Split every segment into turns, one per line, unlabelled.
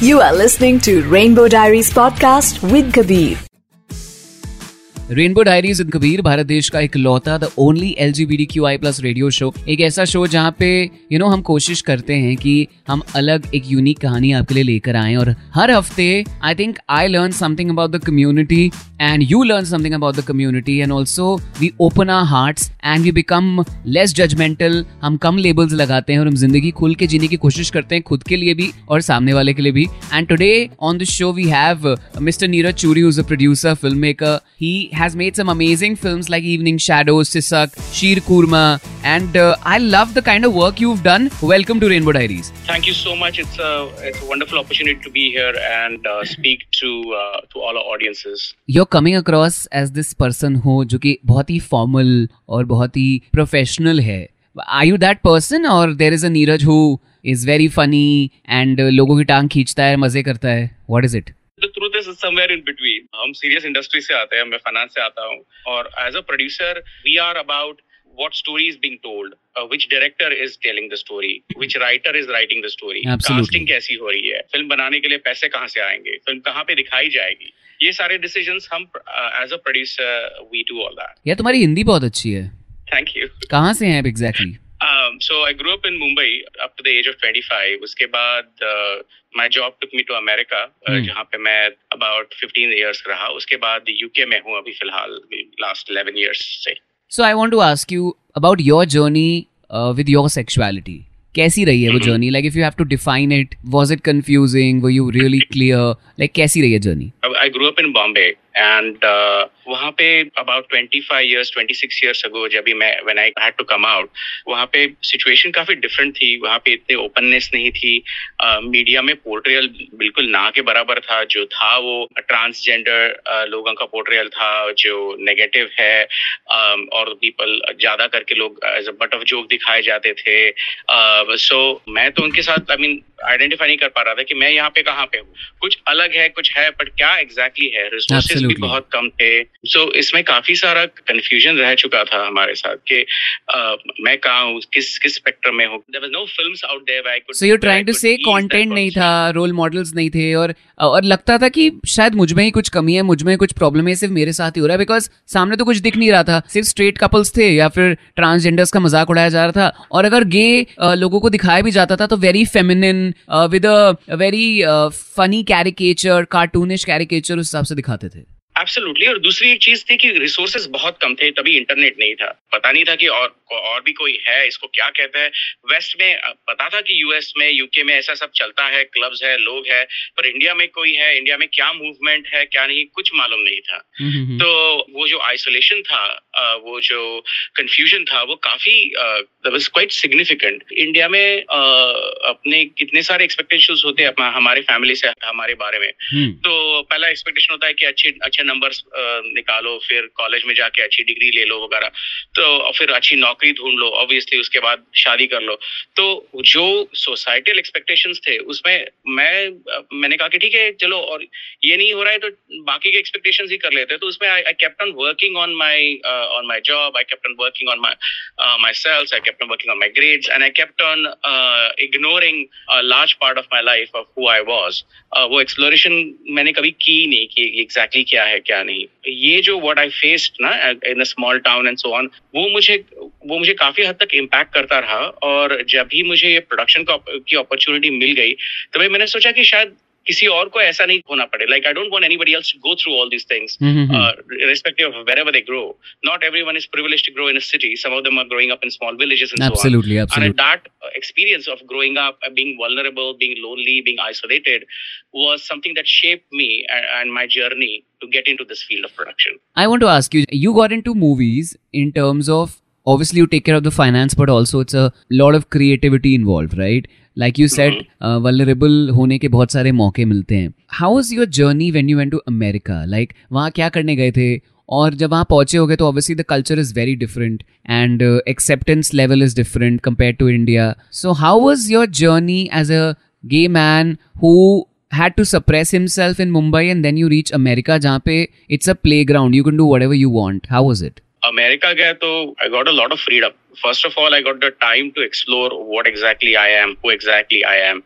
You are listening to Rainbow Diaries podcast with Kabir.
Rainbow diaries in Kabir Bharat देश का एक लौता the only L G B T Q I plus radio show एक ऐसा show जहाँ पे you you know know, हम कोशिश करते हैं कि हम अलग एक यूनिक कहानी आपके लिए लेकर आए और हर हफ़्ते I think I learn something about the community and you learn something about the community and also we open our hearts and we become less judgemental हम कम लेबल्स लगाते हैं और हम ज़िंदगी खुल के जीने की कोशिश करते हैं खुद के लिए भी और सामने वाले के लिए भी. And today on the show we have mister Neeraj Churi a producer filmmaker he has made some amazing films like Evening Shadows, Sisak, Sheer Kurma, and uh, I love the kind of work you've done. Welcome to Rainbow Diaries.
Thank you so much. It's a it's a wonderful opportunity to be here and uh, speak to uh, to all our audiences.
You're coming across as this person who जो कि बहुत ही formal और बहुत ही professional है. Are you that person or there is a Neeraj who is very funny and uh, लोगों की टांग खींचता है मज़े करता है? What is it?
The truth is somewhere in between हम सीरियस इंडस्ट्री से आते हैं मैं फाइनेंस से आता हूँ। और as a producer we are about what story is being told uh, which director is telling the story which writer is writing the story. Absolutely. casting कैसी हो रही है? फ़िल्म बनाने के लिए पैसे कहाँ से आएँगे? फ़िल्म कहाँ पे दिखाई जाएगी? ये सारे डिसीजंस हम as a producer we do all that
यार तुम्हारी हिंदी बहुत अच्छी है।
थैंक यू
कहाँ से हैं exactly
Um, so I grew up in Mumbai up to the age of 25. उसके बाद uh, my job took me to America uh, hmm. जहाँ पे मैं about 15 years रहा उसके बाद UK में हूँ अभी फ़िलहाल last 11 years से
So I want to ask you about your journey uh, with your sexuality. कैसी रही है वो journey like if you have to define it was it confusing were you really clear like कैसी रही है journey
I grow up in Bombay and वहाँ पे about twenty five years twenty six years ago जब मैं when I had to come out वहाँ पे situation काफ़ी डिफरेंट थी। वहाँ पे इतने ओपननेस नहीं थी। मीडिया uh, में पोर्ट्रियल बिल्कुल ना के बराबर था। जो था वो ट्रांसजेंडर uh, लोगों का पोर्ट्रियल था जो नेगेटिव है। Um, और पीपल ज़्यादा करके लोग as a butt of joke दिखाए जाते थे। सो uh, मैं तो उनके साथ आई मीन आइडेंटिफाई नहीं कर पा रहा था कि मैं यहाँ पे कहाँ पे हूँ। कुछ अलग है कुछ है बट क्या एग्जैक्टली exactly है? रिसोर्सेज भी बहुत कम थे। सो so, इसमें काफ़ी सारा कंफ्यूजन रह चुका था हमारे साथ कि uh, मैं कहा हूँ किस किस स्पेक्ट्रम में हूँ। There was no films out there I could
so you trying to say content नहीं था रोल मॉडल्स नहीं थे और और लगता था कि शायद मुझमें ही कुछ कमी है मुझमें कुछ प्रॉब्लम है सिर्फ़ मेरे साथ ही हो रहा है बिकॉज़ सामने तो कुछ दिख नहीं रहा था। सिर्फ़ स्ट्रेट कपल्स थे या फिर ट्रांसजेंडर्स का मज़ाक उड़ाया जा रहा था। और अगर गे लोगों को दिखाया भी जाता था तो very feminine with a very funny caricature cartoonish caricature उस हिसाब से दिखाते थे।
एब्सोल्युटली और दूसरी एक चीज़ थी कि रिसोर्सेज बहुत कम थे तभी इंटरनेट नहीं था। पता नहीं था कि और और भी कोई है इसको क्या कहते हैं? वेस्ट में पता था कि यूएस में यूके में ऐसा सब चलता है क्लब्स है लोग है पर इंडिया में कोई है इंडिया में क्या मूवमेंट है क्या नहीं कुछ मालूम नहीं था। हम्म। तो वो जो आइसोलेशन था वो जो कंफ्यूजन था वो काफ़ी क्वाइट सिग्निफिकेंट इंडिया में अपने कितने सारे एक्सपेक्टेशन होते हैं हमारे फैमिली से हमारे बारे में। तो पहला एक्सपेक्टेशन होता है कि अच्छे अच्छे नंबर्स निकालो, फिर कॉलेज में जाके अच्छी डिग्री ले लो वगैरह। तो और फिर अच्छी नौकरी ढूंढ लो ऑब्वियसली उसके बाद शादी कर लो। तो जो सोसाइटल एक्सपेक्टेशन थे, उसमें मैं, मैंने कहा कि ठीक है, चलो, और ये नहीं हो रहा है तो बाकी के एक्सपेक्टेशंस ही कर लेते तो उसमें I kept on working on my on my job I kept on working on my my sales I kept on working on my grades and I kept on ignoring large part of my life of who I was वो exploration मैंने कभी की नहीं कि exactly exactly क्या है। क्या नहीं। ये जो वट आई फेस्ड ना in small town and so on वो मुझे वो मुझे काफ़ी हद तक इम्पैक्ट करता रहा और जब भी मुझे ये प्रोडक्शन की अपॉर्चुनिटी मिल गई तो भाई मैंने सोचा कि शायद किसी और को ऐसा नहीं होना पड़े like I don't want anybody else to go through all these things respective of wherever they grow not everyone is privileged to grow in a city some of them are growing up in small villages and so
on absolutely
and that experience of growing up being vulnerable being lonely being isolated was something that shaped me and, and my journey to get into this field of production
i want to ask you you got into movies in terms of obviously you take care of the finance but also it's a lot of creativity involved right Like you set vulnerable होने के बहुत सारे मौके मिलते हैं। How is your journey when you went to America like वहाँ क्या करने गए थे? और जब वहाँ पहुँचे हो गए तो obviously the culture is very different and acceptance level is different compare to India so how was your journey as a gay man who had to suppress himself in Mumbai and then you reach America जहाँ पे it's a playground you can do whatever you want how was it
America गया तो I got a lot of freedom first of all I got the time to explore what exactly I am who exactly I am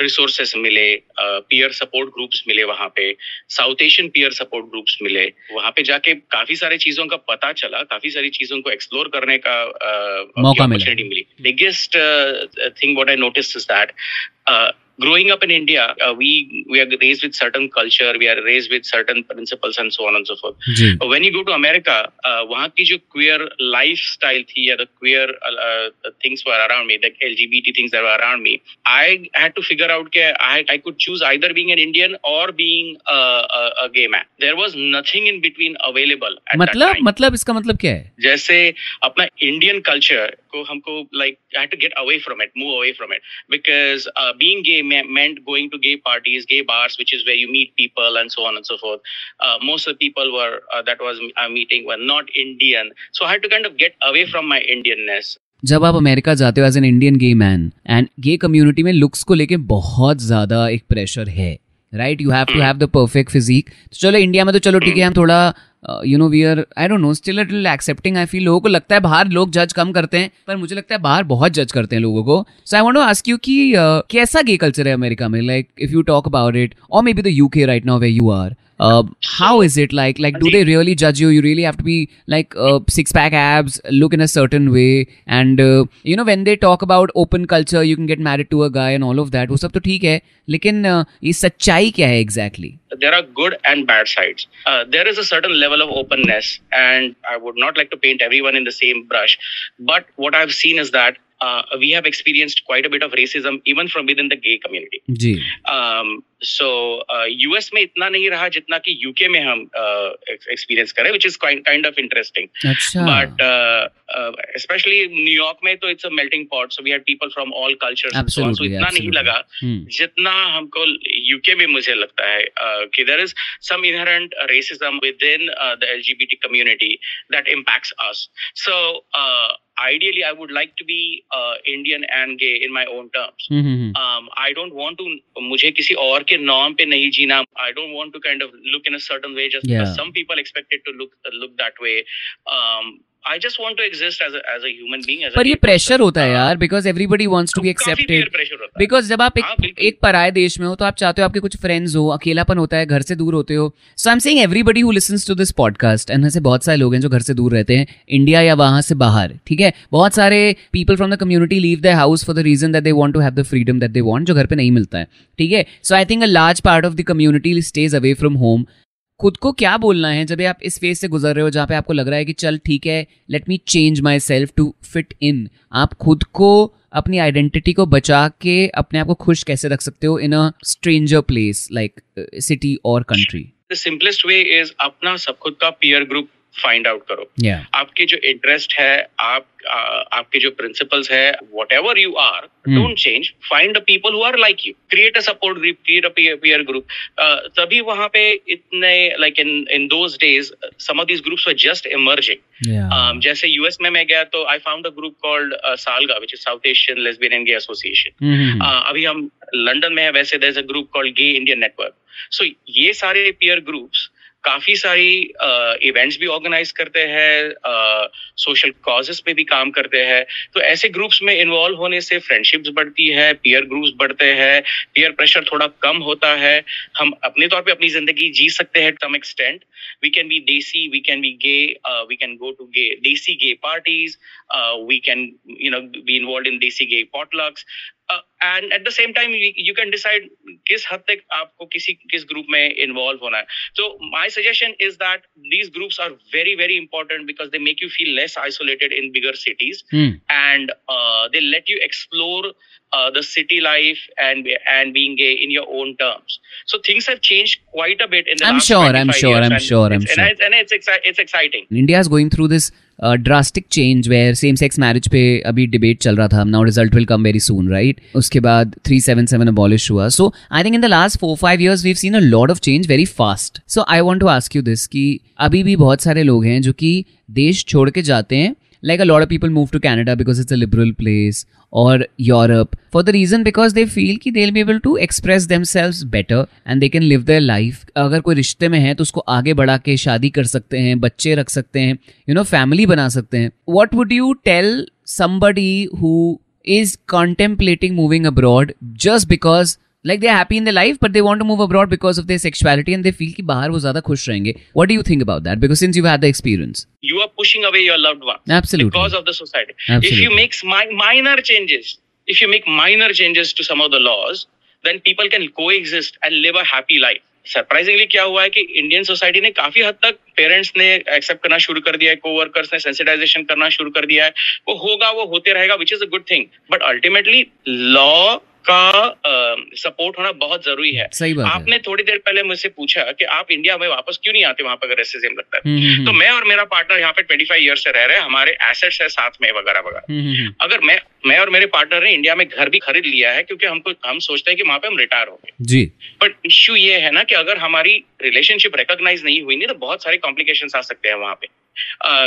resources मिले peer support groups मिले वहाँ पे. South Asian peer support groups मिले. वहाँ पे जाके काफ़ी सारी चीज़ों का पता चला काफ़ी सारी चीज़ों को एक्सप्लोर करने का
uh, मौका मिला।
मिली. Biggest thing what I notice is that growing up in India, uh, we we are raised with certain culture, we are raised with certain principles and so on and so forth. But when you go to America, uh, वहाँ की जो queer lifestyle थी या the queer uh, uh, things were around me, the LGBT things that were around me, I had to figure out that I I could choose either being an Indian or being a, a, a gay man. There was nothing in between available. At
मतलब
that time.
मतलब इसका मतलब क्या है
जैसे अपना Indian culture को हमको like I to get away from it move away from it because being gay meant going to gay parties gay bars which is where you meet people and so on and so forth uh, most of the people were uh, that was uh, meeting were not indian so i had to kind of get away from my indianness
जब आप America जाते हो as an Indian gay man and gay community में looks को लेके बहुत ज़्यादा एक प्रेशर है right you have to have the perfect physique तो चलो इंडिया में तो चलो ठीक है हम थोड़ा you know we are I don't know still little accepting I feel लोगों को लगता है बाहर लोग जज कम करते हैं पर मुझे लगता है बाहर बहुत जज करते हैं लोगों को। So I want to ask you कि uh, कैसा गे कल्चर है अमेरिका में? Like if you talk about it और maybe the UK right now way you are Uh, how is it like like do they really judge you you really have to be like uh, six pack abs look in a certain way and uh, you know when they talk about open culture you can get married to a guy and all of that वो सब तो ठीक है लेकिन uh, ये सच्चाई क्या है exactly
there are good and bad sides. Uh, there is a certain level of openness, and I would not like to paint everyone in the same brush. But what I've seen is that uh, we have experienced quite a bit of racism even from within the gay community.
Ji
Um, so uh, US में इतना नहीं रहा जितना कि UK में हम uh, experience करें which is kind kind of interesting.
अच्छा
But uh, uh, especially New York में तो it's a melting pot. So we had people from all cultures and so. So
Absolutely,
इतना नहीं लगा
Hmm.
जितना हमको यूके में मुझे लगता है uh, कि there is some inherent racism within the LGBT community that impacts us so ideally i would like to be uh, indian and gay in my own terms
mm-hmm.
um, i don't want to mujhe kisi aur ke norm pe nahi jeena i don't want to kind of look in a certain way just
yeah.
because some people expect it to look uh, look that way um, I just want to exist as a, as a human being as
पर ये pressure होता है यार because
everybody wants
to
be accepted है।
Because जब आप
हाँ,
एक
बिल्कुल।
एक पराए देश में हो तो आप चाहते हो आपके कुछ फ्रेंड्स हो अकेलापन होता है घर से दूर होते हो। So I am saying everybody who listens to this podcast and ऐसे बहुत सारे लोग हैं जो घर से दूर रहते हैं इंडिया या वहाँ से बाहर ठीक है? बहुत सारे people from the community leave the house for the reason that they want to have the freedom that they want जो घर पे नहीं मिलता है ठीक है? So I think a large part of the community stays away from home खुद को क्या बोलना है जब आप इस फ़ेज़ से गुजर रहे हो जहाँ पे आपको लग रहा है कि चल, ठीक है let me change myself to fit in आप खुद को, अपनी आइडेंटिटी को बचा के अपने आप को खुश कैसे रख सकते हो in a stranger place like city और country
the simplest way is अपना सब खुद का पीयर group फाइंड आउट करो।
या
आपके जो इंटरेस्ट है आप आ, आपके जो प्रिंसिपल्स है whatever you
are.
Don't change find the people who are like you create a support group create a peer group तभी वहाँ पे इतने like in in those days some of these groups were just emerging जैसे US में मैं गया तो I found a group called SALGA which is South Asian lesbian and
gay
association अभी हम लंदन में है वैसे there is a group called gay Indian network so ये सारे पीयर ग्रुप्स काफ़ी सारी इवेंट्स भी ऑर्गेनाइज करते हैं सोशल कॉजेस पे भी काम करते हैं। तो ऐसे ग्रुप्स में इन्वॉल्व होने से फ्रेंडशिप्स बढ़ती है पीयर ग्रुप्स बढ़ते हैं पीयर प्रेशर थोड़ा कम होता है। हम अपने तौर पे अपनी ज़िंदगी जी सकते हैं some extent we can be desi we can be gay uh, we can go to gay desi gay parties uh, we can you know be involved in desi gay potlucks uh, and at the same time you, you can decide किस हद तक आपको किसी किस group में involve होना है तो my suggestion is that these groups are very very important because they make you feel less isolated in bigger cities
hmm,
and uh, they let you explore uh, the city life and and being gay in your own terms. So things have changed quite a bit in the
I'm
last
sure, I'm
25
sure,
years,
I'm
and
sure, I'm
it's,
sure.
And, it's, and it's, exci- it's exciting.
India is going through this drastic change where same sex marriage पे अभी debate चल रहा था now result will come very soon right उसके बाद 377 abolish हुआ। So I think in the last four five years we've seen a lot of change very fast so I want to ask you this कि अभी भी बहुत सारे लोग हैं जो कि देश छोड़ के जाते हैं like a lot of people move to Canada because it's a liberal place or Europe for the reason because they feel कि they'll be able to express themselves better and they can live their life अगर कोई रिश्ते में है तो उसको आगे बढ़ा के शादी कर सकते हैं बच्चे रख सकते हैं you know family बना सकते हैं what would you tell somebody who is contemplating moving abroad just because like they happy in the life but they want move abroad because of the sexuality and they feel कि बाहर वो ज़्यादा खुश रहेंगे what do think about that because since you have the experience
you are pushing away your loved one because of the society if you makes minor changes if you make minor changes to some of the laws then people can coexist and live a happy life surprisingly क्या हुआ है कि Indian society ने काफ़ी हद तक parents ने accept करना शुरू कर दिया है कोवर्कर्स ने सेंसिटाइजेशन करना शुरू कर दिया है वो होगा वो होते रहेगा which is a good thing but ultimately law का सपोर्ट होना बहुत ज़रूरी है।
सही बात है।
आपने थोड़ी देर पहले मुझसे पूछा कि आप इंडिया में वापस क्यों नहीं आते वहाँ पर अगर रेसिज्म लगता है?
हम्म, हम्म,
तो मैं और मेरा पार्टनर यहाँ पे 25 ईयर से रह रहे हैं हमारे एसेट्स है साथ में वगैरह वगैरह।
हम्म, हम्म, हम्म,
अगर मैं मैं और मेरे पार्टनर ने इंडिया में घर भी खरीद लिया है क्योंकि हमको हम सोचते हैं कि वहाँ पे हम रिटायर होंगे
जी।
बट इश्यू ये है ना कि अगर हमारी रिलेशनशिप रिकॉग्नाइज नहीं हुई नहीं तो बहुत सारे कॉम्प्लिकेशन आ सकते हैं वहाँ पे।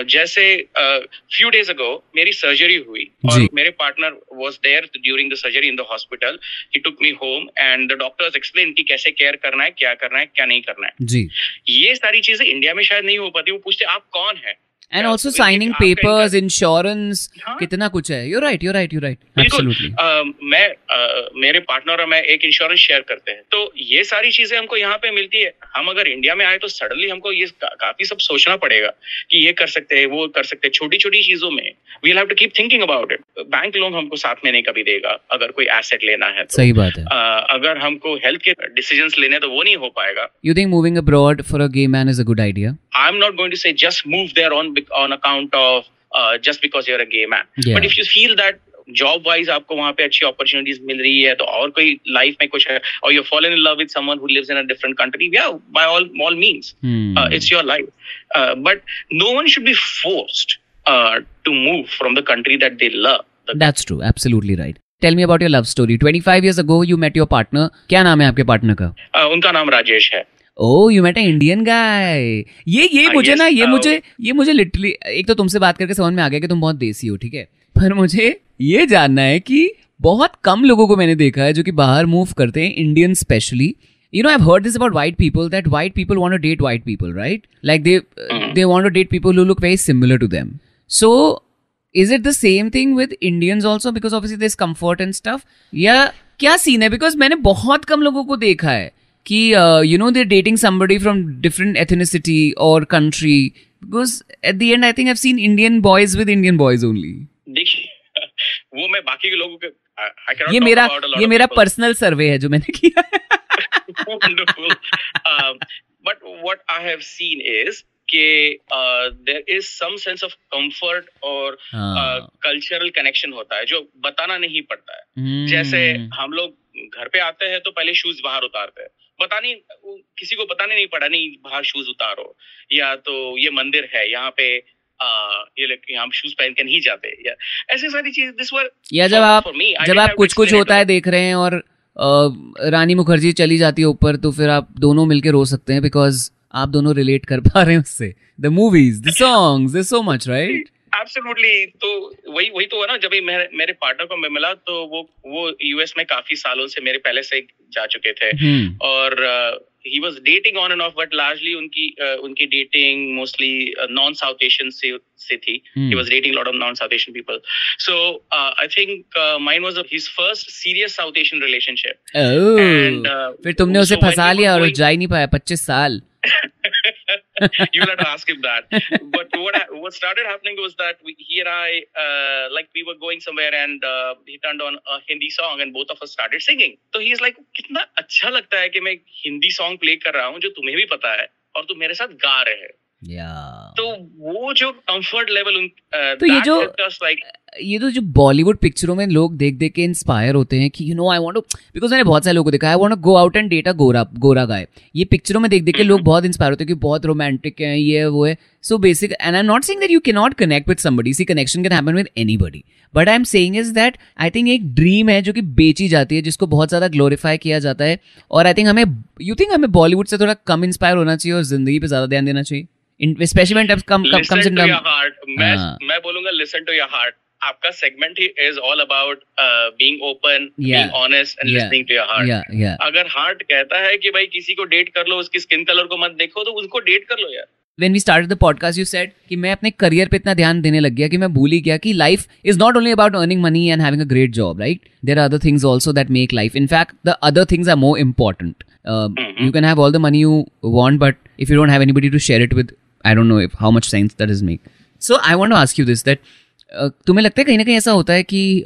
जैसे फ्यू डेज़ अगो मेरी सर्जरी हुई और मेरे partner was there during the surgery in the hospital he took me home and the doctors explain कि कैसे केयर करना है क्या करना है क्या नहीं करना है।
जी।
ये सारी चीज़ें इंडिया में शायद नहीं हो पाती वो पूछते आप कौन है?
And
also
signing papers
insurance.
कितना कुछ है? You right you right you right
बिल्कुल।
एब्सोल्युटली
मैं अ, मेरे पार्टनर और मैं एक इंश्योरेंस शेयर करते हैं। तो ये सारी चीज़ें हमको यहाँ पे मिलती है। हम अगर इंडिया में आए तो सडनली हमको ये का, काफ़ी सब सोचना पड़ेगा कि ये कर सकते हैं वो कर सकते हैं। छोटी छोटी चीज़ों में we'll have to keep thinking about it bank loan हमको साथ में नहीं कभी देगा अगर कोई एसेट लेना है तो।
सही बात है।
अ, अगर हमको हेल्थ के डिसीज़न लेने तो वो नहीं हो पाएगा।
You think moving abroad for a gay man is a good idea
I am not going to say just move there on on account of just because you're a gay man
Yeah.
But if you feel that job wise आपको वहाँ पे अच्छी opportunities मिल रही है तो और कोई life में कुछ है और you fallen in love with someone who lives in a different country या by all all means
Hmm.
It's your life but no one should be forced to move from the country that they love
That's true. Absolutely right. Tell me about your love story. 25 years ago, you met your partner. क्या नाम है आपके partner का?
Uh, उनका नाम राजेश है
ओ you met a Indian guy ये ये
uh,
मुझे ना ये मुझे ये मुझे लिटरली एक तो तुमसे बात करके समझ में आ गया कि तुम बहुत देसी हो ठीक है? पर मुझे ये जानना है कि बहुत कम लोगों को मैंने देखा है जो कि बाहर मूव करते हैं Indian specially you know I heard this about white people that white people want to date white people right like they they want date people who look very similar to them so is it the same thing with Indian also because of this comfort and stuff या क्या scene है? Because मैंने बहुत कम लोगों को देखा है। कि you know they're dating somebody from different ethnicity और country because at the end I think I seen Indian boys with Indian boys only
देखिए वो मैं बाकी के लोगों के I cannot
ये मेरा ये मेरा पर्सनल सर्वे है जो मैंने किया है।
Um, but what I have seen is कि uh, there is some sense of और. कल्चरल कनेक्शन होता है जो बताना नहीं पड़ता है।
Hmm.
जैसे हम लोग घर पे आते हैं तो पहले शूज़ बाहर उतारते हैं। पता नहीं किसी को बताने नहीं पड़ा नहीं बाहर शूज़ उतारो। या तो ये मंदिर है यहाँ पे आ, ये यहाँ शूज़ पहन के नहीं जाते। या ऐसी सारी चीज़ दिस वर
या जब आप जब आप कुछ कुछ होता है देख रहे हैं और रानी मुखर्जी चली जाती है ऊपर तो फिर आप दोनों मिलके रो सकते हैं बिकॉज़ आप दोनों रिलेट कर पा रहे हैं उससे। The movies the songs so much right
absolutely तो वही वही तो है ना जब मेरे, मेरे पार्टनर को मैं मिला तो वो वो यूएस में काफ़ी सालों से मेरे पहले से जा चुके थे।
हम्म।
और he was dating on and off but largely उनकी uh, उनकी dating mostly non South Asian से से थी। he was dating a lot of non-South Asian people. So uh, I think uh, mine was his first serious South Asian relationship.
Oh,
And, uh,
फिर तुमने उसे फंसा लिया और जा ही नहीं पाया पच्चीस साल।
You'll have to ask him that. But what ha- what started happening was that we, he and I, uh, like we were going somewhere and uh, he turned on a Hindi song and both of us started singing. So he's like, कितना अच्छा लगता है कि मैं Hindi song play कर रहा हूँ जो तुम्हें भी पता है और तुम मेरे साथ गा रहे हैं
या
तो वो जो कंफर्ट लेवल उन uh,
तो ये जो-
like
ये तो जो बॉलीवुड पिक्चरों में लोग देख देख के इंस्पायर होते हैं कि you know I want to because मैंने बहुत सारे लोगों को देखा I want to go out and date a gora gora guy ये पिक्चरों में देख देख के लोग बहुत इंस्पायर होते हैं कि बहुत रोमांटिक है ये वो है. So basic and I am not saying that you can not connect with somebody see connection can happen with anybody but I am saying is that I think एक ड्रीम है जो कि बेची जाती है जिसको बहुत ज़्यादा ग्लोरीफाई किया जाता है. और आई थिंक हमें यू थिंक हमें बॉलीवुड से थोड़ा कम इंस्पायर होना चाहिए और ज़िंदगी पे ज़्यादा ध्यान देना चाहिए? स्पेशली
मैं मैं बोलूँगा लिसन टू योर हार्ट आपका segment he is all about being open being honest and listening to your heart अगर हार्ट कहता है कि भाई किसी को डेट कर लो उसकी स्किन कलर को मत देखो तो उसको डेट कर लो यार।
When we started the podcast you said कि मैं अपने करियर पे इतना ध्यान देने लग गया कि मैं भूल ही गया कि life is not only about earning money and having a great job right there are other things also that make life in fact the other things are more important can have all the money you want but if you don't have anybody to share it with i don't know if how much sense that is make. So i want to ask you this that uh, तुम्हें लगता है कहीं ना कहीं ऐसा होता है कि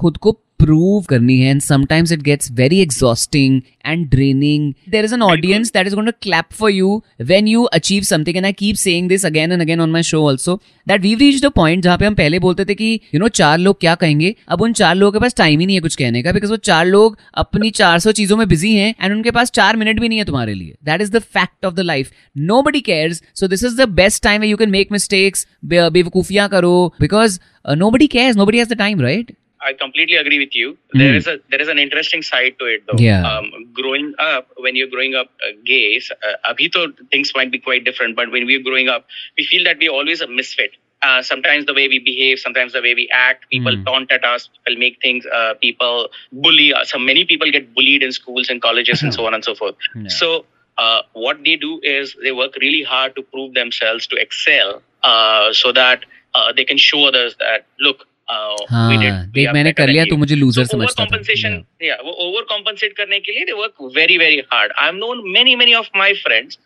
खुद को prove करनी है and sometimes it gets very exhausting and draining there is an audience that is going to clap for you when you achieve something and I keep saying this again and again on my show also that we've reached a point जहाँ पे हम पहले बोलते थे कि you know चार लोग क्या कहेंगे अब उन चार लोगों के पास टाइम ही नहीं है कुछ कहने का बिकॉज़ वो चार लोग अपनी चार सौ चीज़ों में बिज़ी हैं एंड उनके पास चार मिनट भी नहीं है तुम्हारे लिए that is the fact of the life nobody cares so this is the best time you can make mistakes बेवकूफियाँ करो because nobody cares nobody has the time right
I completely agree with you. Mm. There is a there is an interesting side to it though.
Yeah.
Um, growing up, when you're growing up uh, gay, uh, abhi to things might be quite different. But when we're growing up, we feel that we're always a misfit. Uh, sometimes the way we behave, sometimes the way we act, people mm. taunt at us, people make things, uh, people bully us. So many people get bullied in schools and colleges and so on and so forth. Yeah. So uh, what they do is they work really hard to prove themselves to excel, uh, so that uh, they can show others that look,
हाँ, देख मैंने कर लिया तो मुझे loser समझता
था yeah वो ओवर कॉम्पनसेट करने के लिए they work very very hard I am known many many of my friends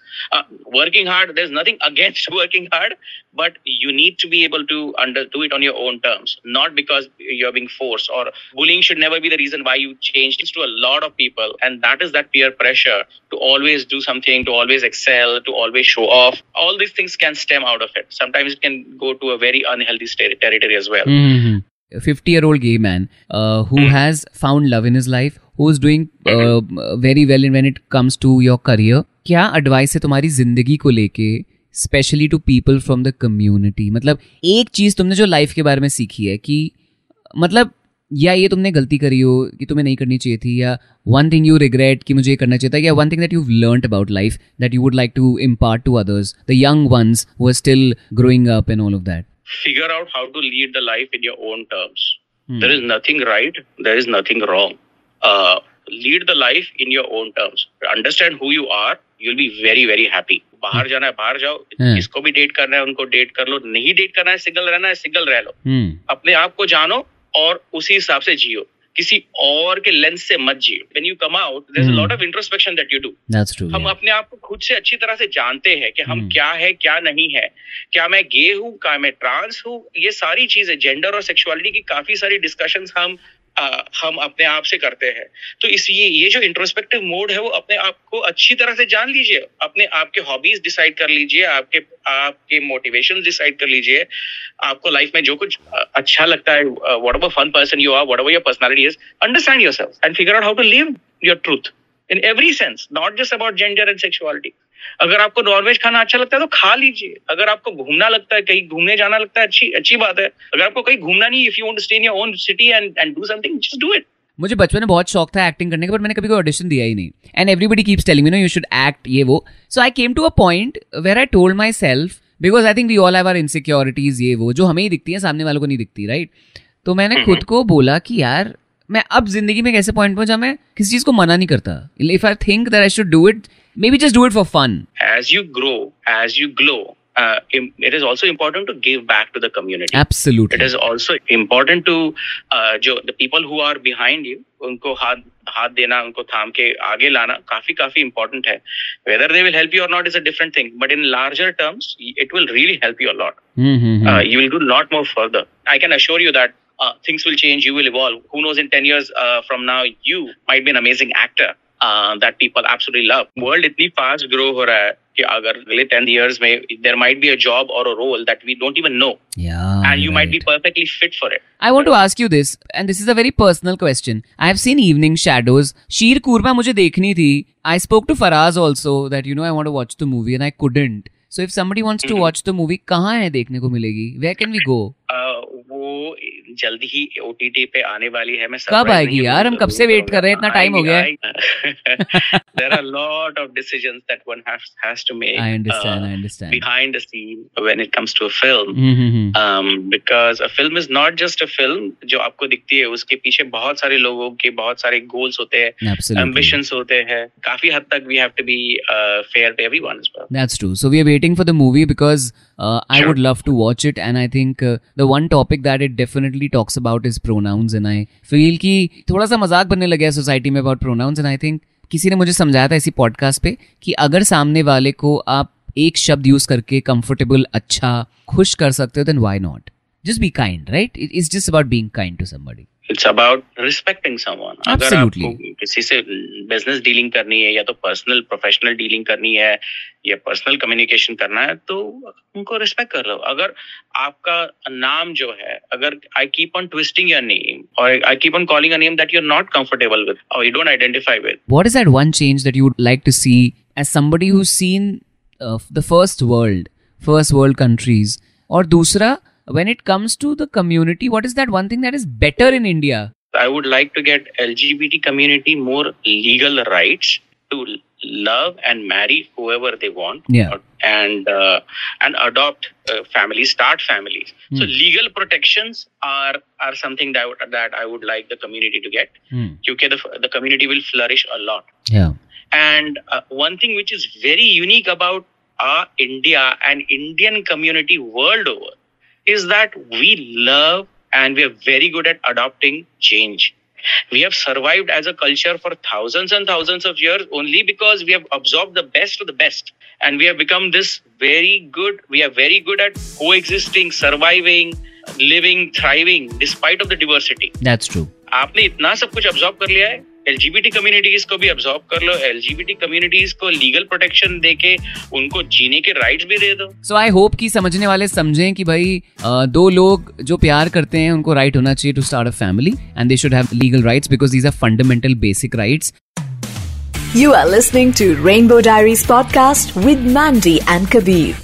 working hard there's nothing against working hard but you need to be able to under do it on your own terms not because you're being forced or bullying should never be the reason why you change things to a lot of people and that is that peer pressure to always do something to always excel to always show off all these things can stem out of it sometimes it can go to a very unhealthy territory as well
mm-hmm. 50 year old gay man uh, who mm. has found love in his life who is doing uh, very well in when it comes to your career. क्या advice है तुम्हारी ज़िंदगी को लेके specially to people from the community मतलब एक चीज़ तुमने जो लाइफ के बारे में सीखी है कि मतलब या ये तुमने गलती करी हो कि तुम्हें नहीं करनी चाहिए थी या वन थिंग यू रिग्रेट कि मुझे ये करना चाहिए था या one thing that you learn about life that you would like to impart to others the young ones who are still growing up and all of that
figure out how to lead the life in your own terms. Mm. There is nothing right, there is nothing wrong. Uh, lead the life in your own terms. Understand who you are, you'll be very, very happy. बाहर hmm. जाना है बाहर जाओ किसको भी date करना है उनको डेट कर लो नहीं डेट करना है सिंगल रहना है सिंगल रह लो hmm. अपने आप को जानो और उसी हिसाब से जियो किसी और के लेंस से मत जियो। When you come out there is a lot of introspection that you do
that's true
हम अपने आप को खुद से अच्छी तरह से जानते हैं कि हम hmm. क्या है क्या नहीं है। क्या मैं गे हूँ क्या मैं ट्रांस हूँ? ये सारी चीज़ें जेंडर और सेक्सुअलिटी की काफ़ी सारी डिस्कशंस हम हम अपने आप से करते हैं। तो इसलिए ये जो इंट्रोस्पेक्टिव मोड है, वो अपने आप को अच्छी तरह से जान लीजिए। अपने आपके हॉबीज डिसाइड कर लीजिए, आपके आपके मोटिवेशन डिसाइड कर लीजिए। आपको लाइफ में जो कुछ अच्छा लगता है whatever fun person you are whatever your personality is understand yourself and figure out how to live your truth in every sense not just about gender and sexuality अगर आपको नॉनवेज खाना अच्छा लगता है तो खा लीजिए। अगर आपको घूमना लगता है कहीं घूमने जाना लगता है अच्छी अच्छी बात है। अगर आपको कहीं घूमना नहीं if you want to stay in your own city and and do something just do it
मुझे बचपन में बहुत शौक था एक्टिंग करने का बट मैंने कभी कोई ऑडिशन दिया ही नहीं। And everybody keeps telling me no you should act ये वो. So I came to a point where I told myself because I think we all have our insecurities ये वो जो हमें ही दिखती है सामने वालों को नहीं दिखती राइट right? तो मैंने हम्म, खुद हम्म। को बोला कि यार मैं अब ज़िंदगी में कैसे पॉइंट पहुँचा मैं किसी चीज़ को मना नहीं करता if I think that I should do it maybe just do it for fun
as you grow as you glow uh, it is also important to give back to the community
absolutely
it is also important to uh, jo, the people who are behind you unko हाथ हाथ देना उनको थाम के आगे लाना काफ़ी काफ़ी important है whether they will help you or not is a different thing but in larger terms it will really help you a lot
mm-hmm.
uh, you will do a lot more further i can assure you that uh, things will change you will evolve who knows in 10 years uh, from now you might be an amazing actor uh, that people absolutely love. World इतनी fast grow हो रहा है कि अगर अगले 10 years में there might be a job or a role that we don't even know
Yeah.
and you might be
right.
perfectly fit for it.
I want to ask you this, and this is a very personal question. I have seen Evening Shadows. Sheer Kurma मुझे देखनी थी. I spoke to Faraz also that you know I want to watch the movie and I couldn't. So if somebody wants to
Mhm.
watch the movie, कहाँ है देखने को मिलेगी? Where can we go?
Uh, वो जल्दी ही OTT पे आने वाली है मैं
कब आएगी यार? हम कब से wait कर रहे हैं? इतना time हो गया है।
आएगी। there are a lot of decisions that one has has to make
I understand.
uh,
I understand.
behind the scene when it comes to a film
Mm-hmm.
um, because a film is not just a film जो आपको दिखती है उसके पीछे बहुत सारे लोगों के बहुत सारे goals होते हैं
Absolutely.
होते हैं काफ़ी हद तक we have to be uh, fair to everyone as well
That's true. So we are waiting for the movie because uh, I
Sure.
would love to watch it, and I think uh, the one topic talks about is talks about I feel कि थोड़ा सा मज़ाक बनने लगा है society में about pronouns and I think किसी ने मुझे समझाया था इसी पॉडकास्ट पे कि अगर सामने वाले को आप एक शब्द यूज़ करके कंफर्टेबल अच्छा खुश कर सकते हो then why not just be kind right it is just about being kind to somebody
it's about respecting someone. अगर आपको किसी से बिज़नेस डीलिंग करनी है या तो पर्सनल प्रोफेशनल डीलिंग करनी है या पर्सनल कम्युनिकेशन करना है तो उनको रिस्पेक्ट कर लो अगर आपका नाम जो है अगर I keep on twisting your name और I keep on calling a name that you are not comfortable with और you don't identify with
What is that one change that you would like to see as somebody who's seen uh, the first world, first world countries? और दूसरा, when it comes to the community, what is that one thing that is better in India?
I would like to get LGBT community more legal rights to love and marry whoever they want
yeah.
and uh, and adopt uh, families start families mm.
so
legal protections are are something that I would, that I would like the community to get
mm.
UK the, the community will flourish a lot
yeah
and uh, one thing which is very unique about our India and Indian community world over is that we love and we are very good at adopting change. We have survived as a culture for thousands and thousands of years only because we have absorbed the best of the best. And we have become this very good, we are very good at coexisting, surviving, living, thriving despite of the diversity.
That's true.
आपने इतना सब कुछ absorb कर लिया है LGBT communities को भी absorb कर लो एलजीबीटी कम्युनिटीज को लीगल प्रोटेक्शन देके उनको जीने के राइट्स भी दे दो
सो आई होप कि समझने वाले समझें कि भाई दो लोग जो प्यार करते हैं उनको राइट होना चाहिए to start a family and they should have legal rights because these are fundamental basic rights
You are listening to Rainbow Diaries podcast with Mandy and Kabir.